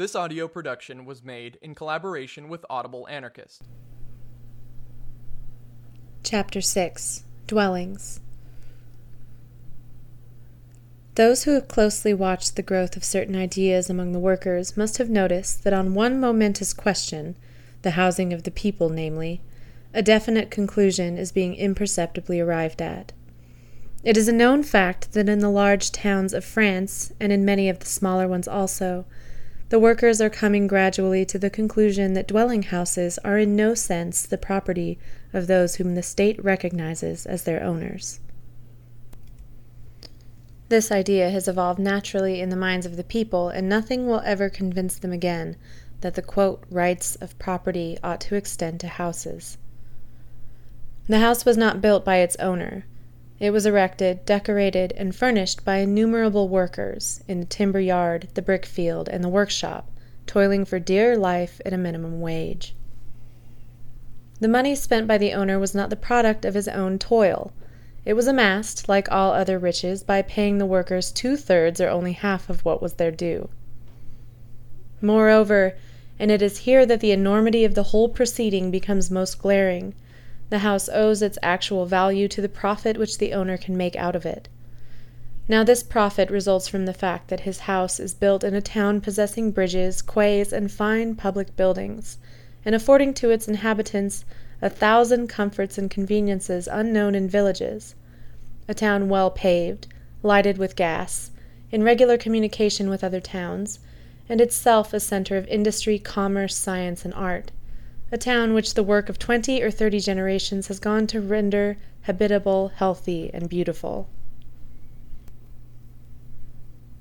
This audio production was made in collaboration with Audible Anarchist. Chapter 6 Dwellings Those who have closely watched the growth of certain ideas among the workers must have noticed that on one momentous question, the housing of the people, namely, a definite conclusion is being imperceptibly arrived at. It is a known fact that in the large towns of France, and in many of the smaller ones also, the workers are coming gradually to the conclusion that dwelling houses are in no sense the property of those whom the state recognizes as their owners. This idea has evolved naturally in the minds of the people, and nothing will ever convince them again that the quote, rights of property ought to extend to houses. The house was not built by its owner. It was erected, decorated, and furnished by innumerable workers in the timber yard, the brick field, and the workshop, toiling for dear life at a minimum wage. The money spent by the owner was not the product of his own toil. It was amassed, like all other riches, by paying the workers two thirds or only half of what was their due. Moreover, and it is here that the enormity of the whole proceeding becomes most glaring, the house owes its actual value to the profit which the owner can make out of it. Now, this profit results from the fact that his house is built in a town possessing bridges, quays, and fine public buildings, and affording to its inhabitants a thousand comforts and conveniences unknown in villages. A town well paved, lighted with gas, in regular communication with other towns, and itself a center of industry, commerce, science, and art a town which the work of twenty or thirty generations has gone to render habitable, healthy, and beautiful.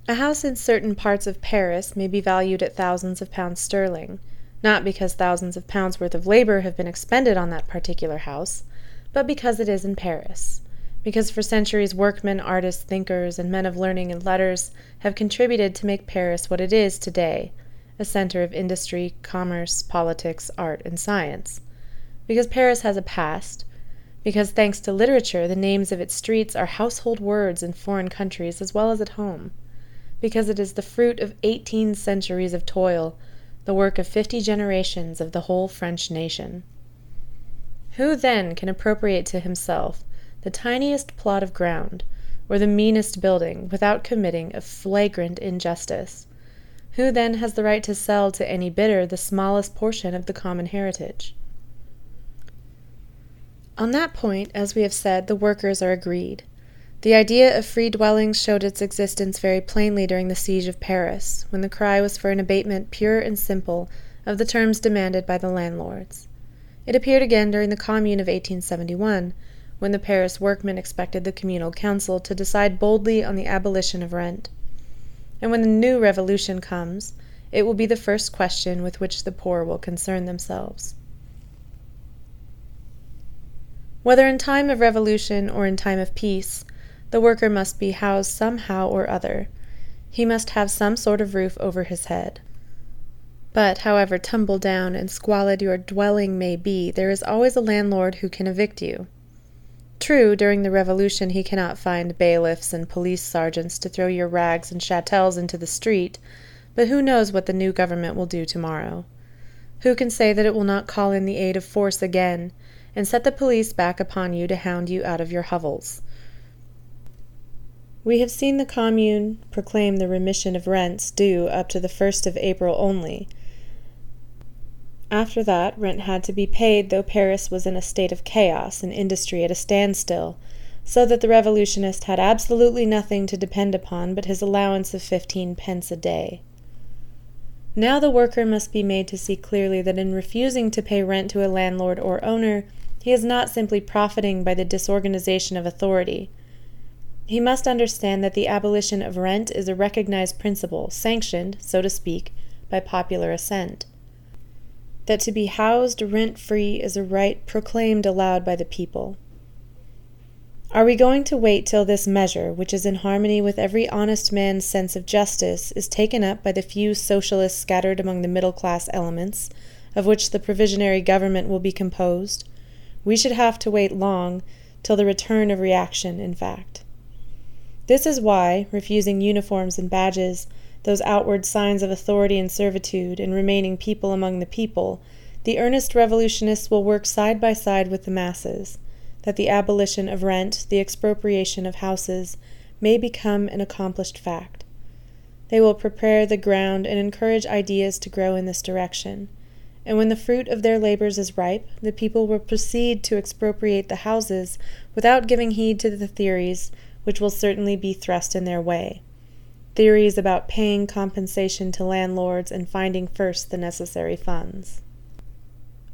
A house in certain parts of Paris may be valued at thousands of pounds sterling, not because thousands of pounds worth of labor have been expended on that particular house, but because it is in Paris, because for centuries workmen, artists, thinkers, and men of learning and letters have contributed to make Paris what it is today a center of industry, commerce, politics, art, and science. Because Paris has a past, because thanks to literature, the names of its streets are household words in foreign countries as well as at home. Because it is the fruit of eighteen centuries of toil, the work of fifty generations of the whole French nation. Who then can appropriate to himself the tiniest plot of ground, or the meanest building, without committing a flagrant injustice? Who then has the right to sell to any bidder the smallest portion of the common heritage? On that point, as we have said, the workers are agreed. The idea of free dwellings showed its existence very plainly during the siege of Paris, when the cry was for an abatement pure and simple of the terms demanded by the landlords. It appeared again during the Commune of 1871, when the Paris workmen expected the Communal Council to decide boldly on the abolition of rent. And when the new revolution comes, it will be the first question with which the poor will concern themselves. Whether in time of revolution or in time of peace, the worker must be housed somehow or other. He must have some sort of roof over his head. But, however tumble down and squalid your dwelling may be, there is always a landlord who can evict you. True, during the Revolution he cannot find bailiffs and police sergeants to throw your rags and chattels into the street, but who knows what the new government will do tomorrow? Who can say that it will not call in the aid of force again, and set the police back upon you to hound you out of your hovels? We have seen the Commune proclaim the remission of rents due up to the 1st of April only, after that, rent had to be paid, though Paris was in a state of chaos and industry at a standstill, so that the revolutionist had absolutely nothing to depend upon but his allowance of fifteen pence a day. Now the worker must be made to see clearly that in refusing to pay rent to a landlord or owner, he is not simply profiting by the disorganization of authority. He must understand that the abolition of rent is a recognized principle, sanctioned, so to speak, by popular assent that to be housed rent free is a right proclaimed aloud by the people. Are we going to wait till this measure, which is in harmony with every honest man's sense of justice, is taken up by the few socialists scattered among the middle class elements, of which the provisionary government will be composed? We should have to wait long, till the return of reaction, in fact. This is why, refusing uniforms and badges, those outward signs of authority and servitude, and remaining people among the people, the earnest revolutionists will work side by side with the masses, that the abolition of rent, the expropriation of houses, may become an accomplished fact. They will prepare the ground and encourage ideas to grow in this direction. And when the fruit of their labors is ripe, the people will proceed to expropriate the houses without giving heed to the theories which will certainly be thrust in their way theories about paying compensation to landlords and finding first the necessary funds.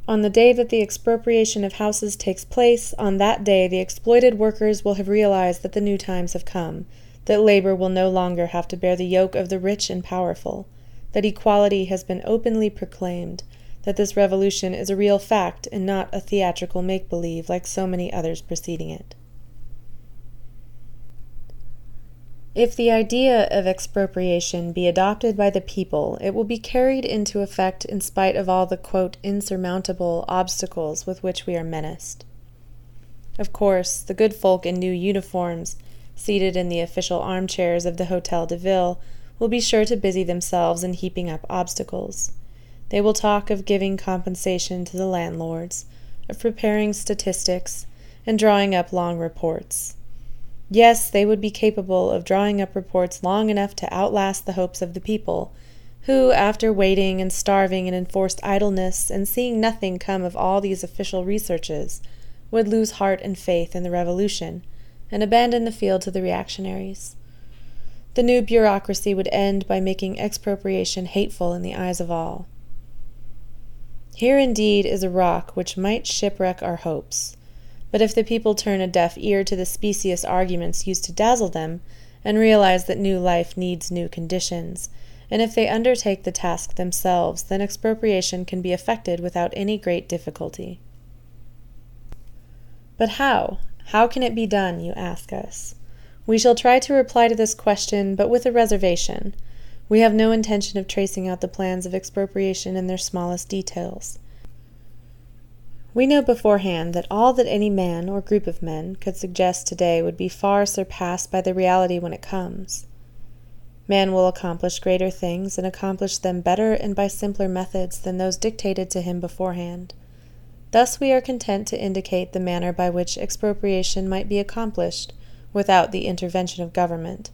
On the day that the expropriation of houses takes place, on that day the exploited workers will have realized that the new times have come, that labor will no longer have to bear the yoke of the rich and powerful, that equality has been openly proclaimed, that this revolution is a real fact and not a theatrical make believe like so many others preceding it. If the idea of expropriation be adopted by the people, it will be carried into effect in spite of all the quote, insurmountable obstacles with which we are menaced. Of course, the good folk in new uniforms, seated in the official armchairs of the Hotel de Ville, will be sure to busy themselves in heaping up obstacles. They will talk of giving compensation to the landlords, of preparing statistics, and drawing up long reports. Yes, they would be capable of drawing up reports long enough to outlast the hopes of the people, who, after waiting and starving in enforced idleness and seeing nothing come of all these official researches, would lose heart and faith in the revolution and abandon the field to the reactionaries. The new bureaucracy would end by making expropriation hateful in the eyes of all. Here indeed is a rock which might shipwreck our hopes. But if the people turn a deaf ear to the specious arguments used to dazzle them, and realize that new life needs new conditions, and if they undertake the task themselves, then expropriation can be effected without any great difficulty. But how? How can it be done, you ask us? We shall try to reply to this question, but with a reservation. We have no intention of tracing out the plans of expropriation in their smallest details. We know beforehand that all that any man or group of men could suggest today would be far surpassed by the reality when it comes. Man will accomplish greater things and accomplish them better and by simpler methods than those dictated to him beforehand. Thus we are content to indicate the manner by which expropriation might be accomplished without the intervention of government.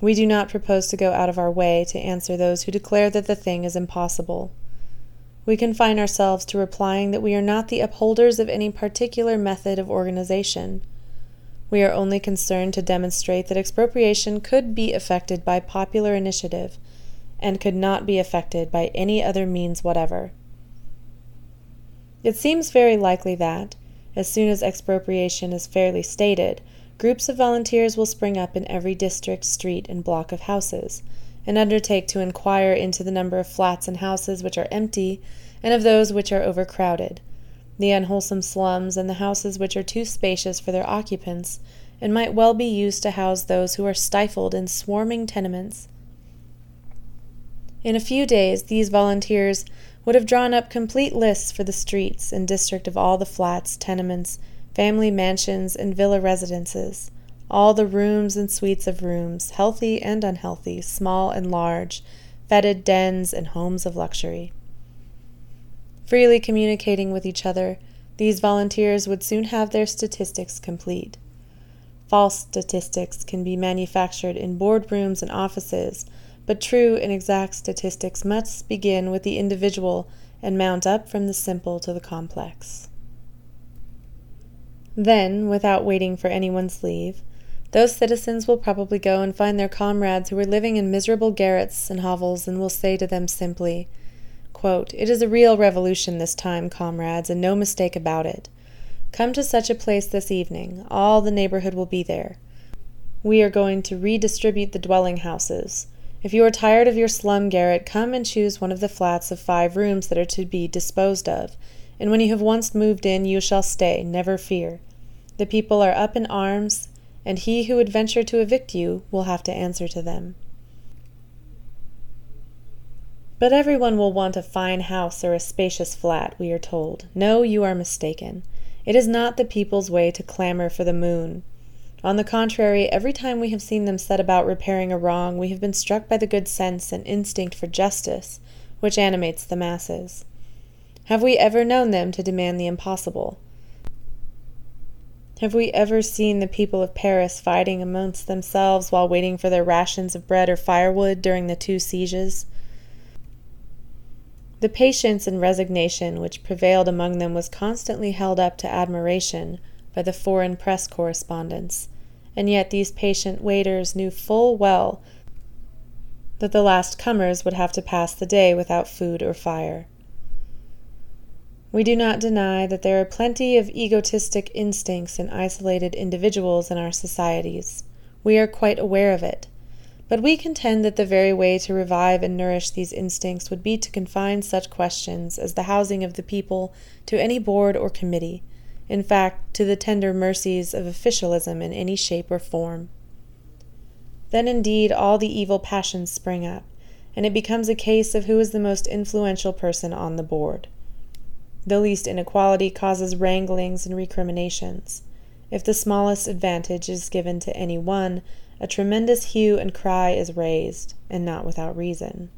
We do not propose to go out of our way to answer those who declare that the thing is impossible. We confine ourselves to replying that we are not the upholders of any particular method of organization. We are only concerned to demonstrate that expropriation could be effected by popular initiative and could not be effected by any other means whatever. It seems very likely that, as soon as expropriation is fairly stated, Groups of volunteers will spring up in every district, street, and block of houses, and undertake to inquire into the number of flats and houses which are empty, and of those which are overcrowded, the unwholesome slums, and the houses which are too spacious for their occupants, and might well be used to house those who are stifled in swarming tenements. In a few days, these volunteers would have drawn up complete lists for the streets and district of all the flats, tenements, family mansions, and villa residences, all the rooms and suites of rooms, healthy and unhealthy, small and large, fetid dens and homes of luxury. Freely communicating with each other, these volunteers would soon have their statistics complete. False statistics can be manufactured in boardrooms and offices, but true and exact statistics must begin with the individual and mount up from the simple to the complex. Then, without waiting for anyone's leave, those citizens will probably go and find their comrades who are living in miserable garrets and hovels and will say to them simply, quote, It is a real revolution this time, comrades, and no mistake about it. Come to such a place this evening. All the neighborhood will be there. We are going to redistribute the dwelling houses. If you are tired of your slum garret, come and choose one of the flats of five rooms that are to be disposed of and when you have once moved in, you shall stay, never fear. The people are up in arms, and he who would venture to evict you will have to answer to them. But everyone will want a fine house or a spacious flat, we are told. No, you are mistaken. It is not the people's way to clamor for the moon. On the contrary, every time we have seen them set about repairing a wrong, we have been struck by the good sense and instinct for justice which animates the masses. Have we ever known them to demand the impossible? Have we ever seen the people of Paris fighting amongst themselves while waiting for their rations of bread or firewood during the two sieges? The patience and resignation which prevailed among them was constantly held up to admiration by the foreign press correspondents, and yet these patient waiters knew full well that the last comers would have to pass the day without food or fire. We do not deny that there are plenty of egotistic instincts in isolated individuals in our societies. We are quite aware of it. But we contend that the very way to revive and nourish these instincts would be to confine such questions as the housing of the people to any board or committee, in fact, to the tender mercies of officialism in any shape or form. Then indeed all the evil passions spring up, and it becomes a case of who is the most influential person on the board. The least inequality causes wranglings and recriminations. If the smallest advantage is given to any one, a tremendous hue and cry is raised, and not without reason.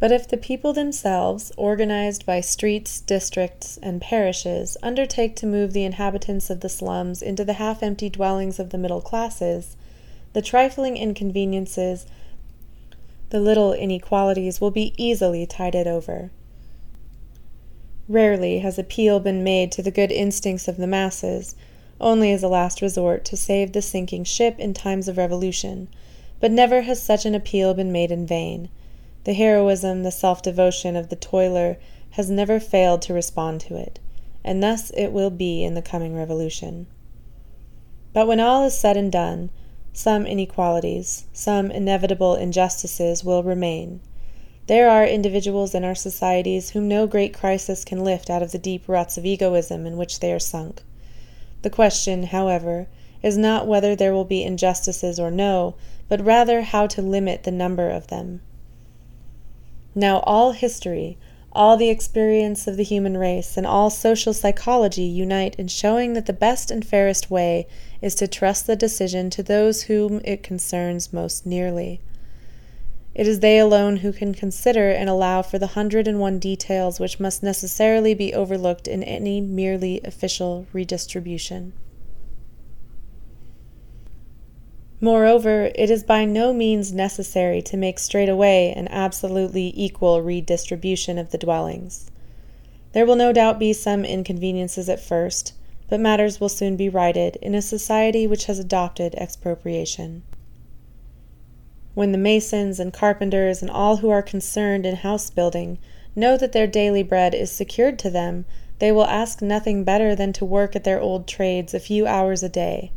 But if the people themselves, organized by streets, districts, and parishes, undertake to move the inhabitants of the slums into the half empty dwellings of the middle classes, the trifling inconveniences, the little inequalities will be easily tided over. Rarely has appeal been made to the good instincts of the masses, only as a last resort to save the sinking ship in times of revolution, but never has such an appeal been made in vain the heroism, the self devotion of the toiler has never failed to respond to it, and thus it will be in the coming revolution. But when all is said and done, some inequalities, some inevitable injustices will remain. There are individuals in our societies whom no great crisis can lift out of the deep ruts of egoism in which they are sunk. The question, however, is not whether there will be injustices or no, but rather how to limit the number of them. Now, all history, all the experience of the human race, and all social psychology unite in showing that the best and fairest way is to trust the decision to those whom it concerns most nearly. It is they alone who can consider and allow for the hundred and one details which must necessarily be overlooked in any merely official redistribution. Moreover, it is by no means necessary to make straightway an absolutely equal redistribution of the dwellings. There will no doubt be some inconveniences at first, but matters will soon be righted in a society which has adopted expropriation. When the masons and carpenters and all who are concerned in house building know that their daily bread is secured to them, they will ask nothing better than to work at their old trades a few hours a day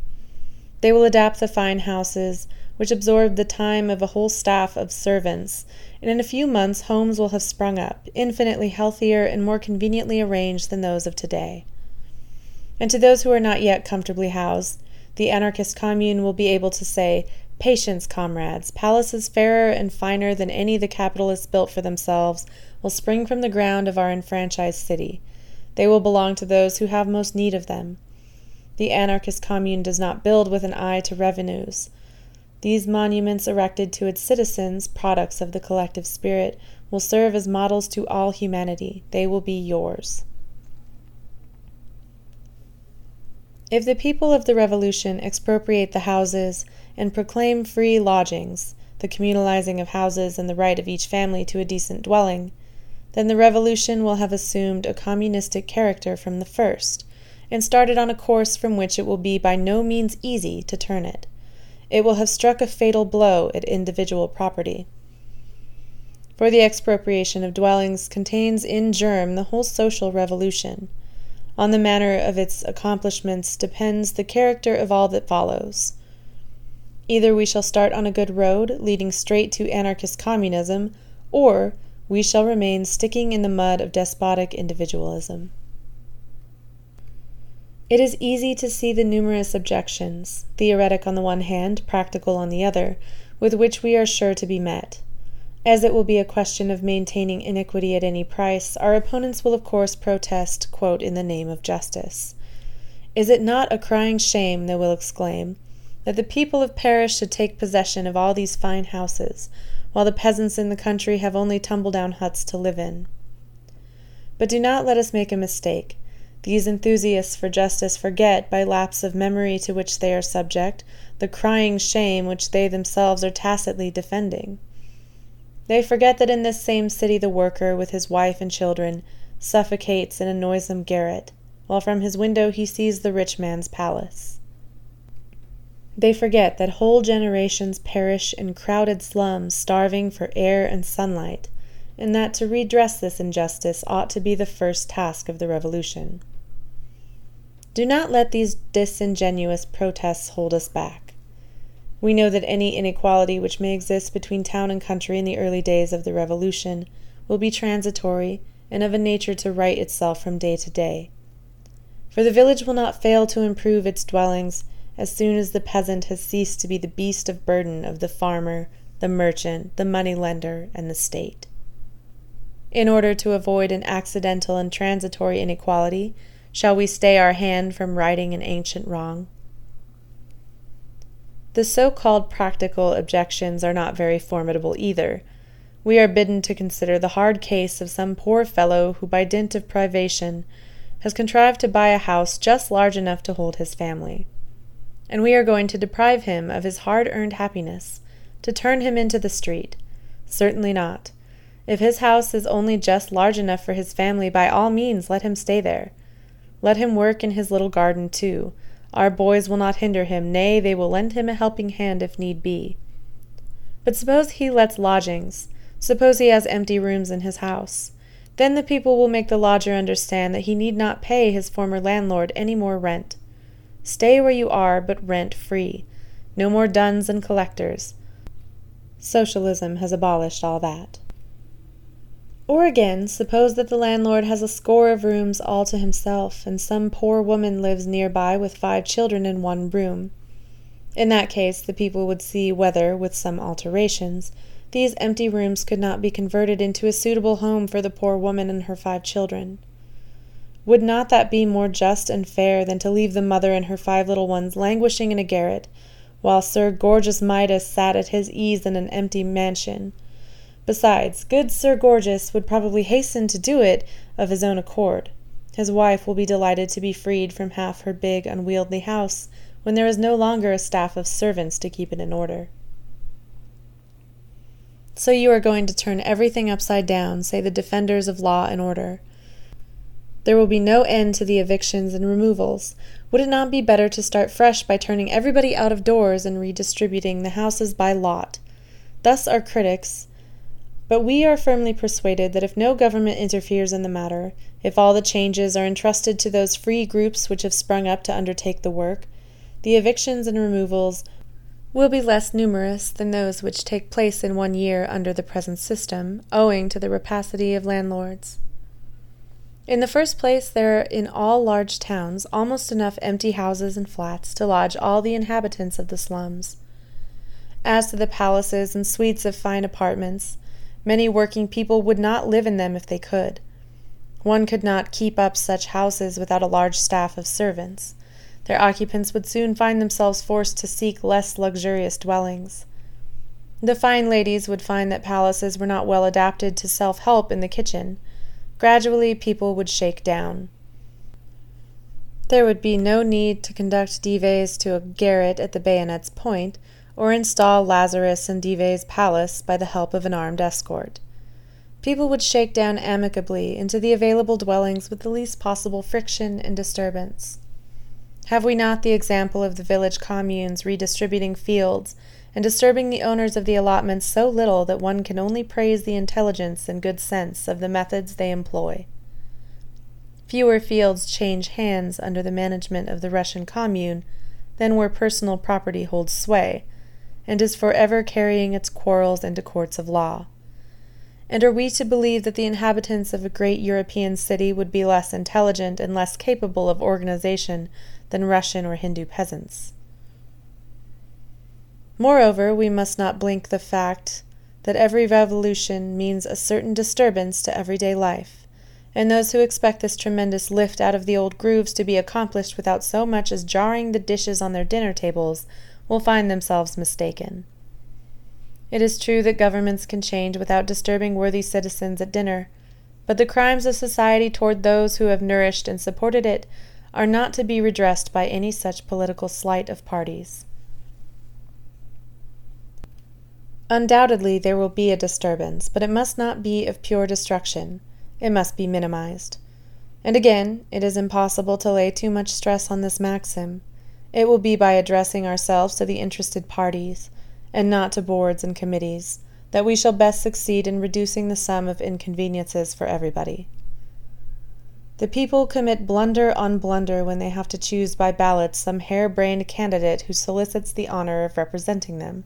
they will adapt the fine houses, which absorb the time of a whole staff of servants, and in a few months homes will have sprung up, infinitely healthier and more conveniently arranged than those of today. And to those who are not yet comfortably housed, the anarchist commune will be able to say, Patience, comrades, palaces fairer and finer than any the capitalists built for themselves will spring from the ground of our enfranchised city. They will belong to those who have most need of them. The anarchist commune does not build with an eye to revenues. These monuments erected to its citizens, products of the collective spirit, will serve as models to all humanity. They will be yours. If the people of the Revolution expropriate the houses and proclaim free lodgings, the communalizing of houses and the right of each family to a decent dwelling, then the Revolution will have assumed a communistic character from the first, and started on a course from which it will be by no means easy to turn it. It will have struck a fatal blow at individual property. For the expropriation of dwellings contains in germ the whole social revolution. On the manner of its accomplishments depends the character of all that follows. Either we shall start on a good road, leading straight to anarchist communism, or we shall remain sticking in the mud of despotic individualism. It is easy to see the numerous objections, theoretic on the one hand, practical on the other, with which we are sure to be met. As it will be a question of maintaining iniquity at any price, our opponents will of course protest, quote, in the name of justice. Is it not a crying shame, they will exclaim, that the people of Paris should take possession of all these fine houses, while the peasants in the country have only tumble down huts to live in? But do not let us make a mistake. These enthusiasts for justice forget, by lapse of memory to which they are subject, the crying shame which they themselves are tacitly defending. They forget that in this same city the worker, with his wife and children, suffocates in a noisome garret, while from his window he sees the rich man's palace. They forget that whole generations perish in crowded slums, starving for air and sunlight, and that to redress this injustice ought to be the first task of the Revolution. Do not let these disingenuous protests hold us back. We know that any inequality which may exist between town and country in the early days of the Revolution will be transitory and of a nature to right itself from day to day. For the village will not fail to improve its dwellings as soon as the peasant has ceased to be the beast of burden of the farmer, the merchant, the money lender, and the state. In order to avoid an accidental and transitory inequality, Shall we stay our hand from righting an ancient wrong? The so called practical objections are not very formidable either. We are bidden to consider the hard case of some poor fellow who, by dint of privation, has contrived to buy a house just large enough to hold his family. And we are going to deprive him of his hard earned happiness, to turn him into the street. Certainly not. If his house is only just large enough for his family, by all means let him stay there. Let him work in his little garden too. Our boys will not hinder him, nay, they will lend him a helping hand if need be. But suppose he lets lodgings, suppose he has empty rooms in his house. Then the people will make the lodger understand that he need not pay his former landlord any more rent. Stay where you are, but rent free. No more duns and collectors. Socialism has abolished all that. Or again, suppose that the landlord has a score of rooms all to himself, and some poor woman lives near by with five children in one room. In that case, the people would see whether, with some alterations, these empty rooms could not be converted into a suitable home for the poor woman and her five children. Would not that be more just and fair than to leave the mother and her five little ones languishing in a garret, while Sir Gorgeous Midas sat at his ease in an empty mansion? Besides, good Sir Gorgeous would probably hasten to do it of his own accord. His wife will be delighted to be freed from half her big, unwieldy house when there is no longer a staff of servants to keep it in order. So you are going to turn everything upside down, say the defenders of law and order. There will be no end to the evictions and removals. Would it not be better to start fresh by turning everybody out of doors and redistributing the houses by lot? Thus our critics, but we are firmly persuaded that if no government interferes in the matter, if all the changes are entrusted to those free groups which have sprung up to undertake the work, the evictions and removals will be less numerous than those which take place in one year under the present system, owing to the rapacity of landlords. In the first place, there are in all large towns almost enough empty houses and flats to lodge all the inhabitants of the slums. As to the palaces and suites of fine apartments, Many working people would not live in them if they could. One could not keep up such houses without a large staff of servants. Their occupants would soon find themselves forced to seek less luxurious dwellings. The fine ladies would find that palaces were not well adapted to self help in the kitchen. Gradually, people would shake down. There would be no need to conduct Dives to a garret at the bayonet's point, or install Lazarus in Dives' palace by the help of an armed escort. People would shake down amicably into the available dwellings with the least possible friction and disturbance. Have we not the example of the village communes redistributing fields and disturbing the owners of the allotments so little that one can only praise the intelligence and good sense of the methods they employ? Fewer fields change hands under the management of the Russian commune than where personal property holds sway, and is forever carrying its quarrels into courts of law. And are we to believe that the inhabitants of a great European city would be less intelligent and less capable of organization than Russian or Hindu peasants? Moreover, we must not blink the fact that every revolution means a certain disturbance to everyday life, and those who expect this tremendous lift out of the old grooves to be accomplished without so much as jarring the dishes on their dinner tables will find themselves mistaken. It is true that governments can change without disturbing worthy citizens at dinner, but the crimes of society toward those who have nourished and supported it are not to be redressed by any such political sleight of parties. Undoubtedly, there will be a disturbance, but it must not be of pure destruction it must be minimized. And again, it is impossible to lay too much stress on this maxim. It will be by addressing ourselves to the interested parties, and not to boards and committees, that we shall best succeed in reducing the sum of inconveniences for everybody. The people commit blunder on blunder when they have to choose by ballot some hare-brained candidate who solicits the honor of representing them,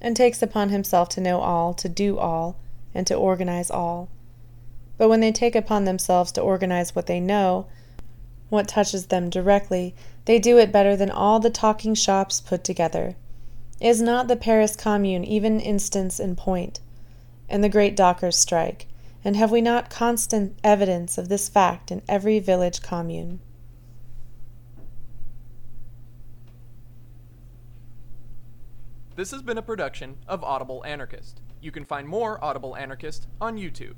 and takes upon himself to know all, to do all, and to organize all. But when they take upon themselves to organize what they know, what touches them directly, they do it better than all the talking shops put together. Is not the Paris Commune even instance in point, and the great dockers' strike? And have we not constant evidence of this fact in every village commune? This has been a production of Audible Anarchist. You can find more Audible Anarchist on YouTube.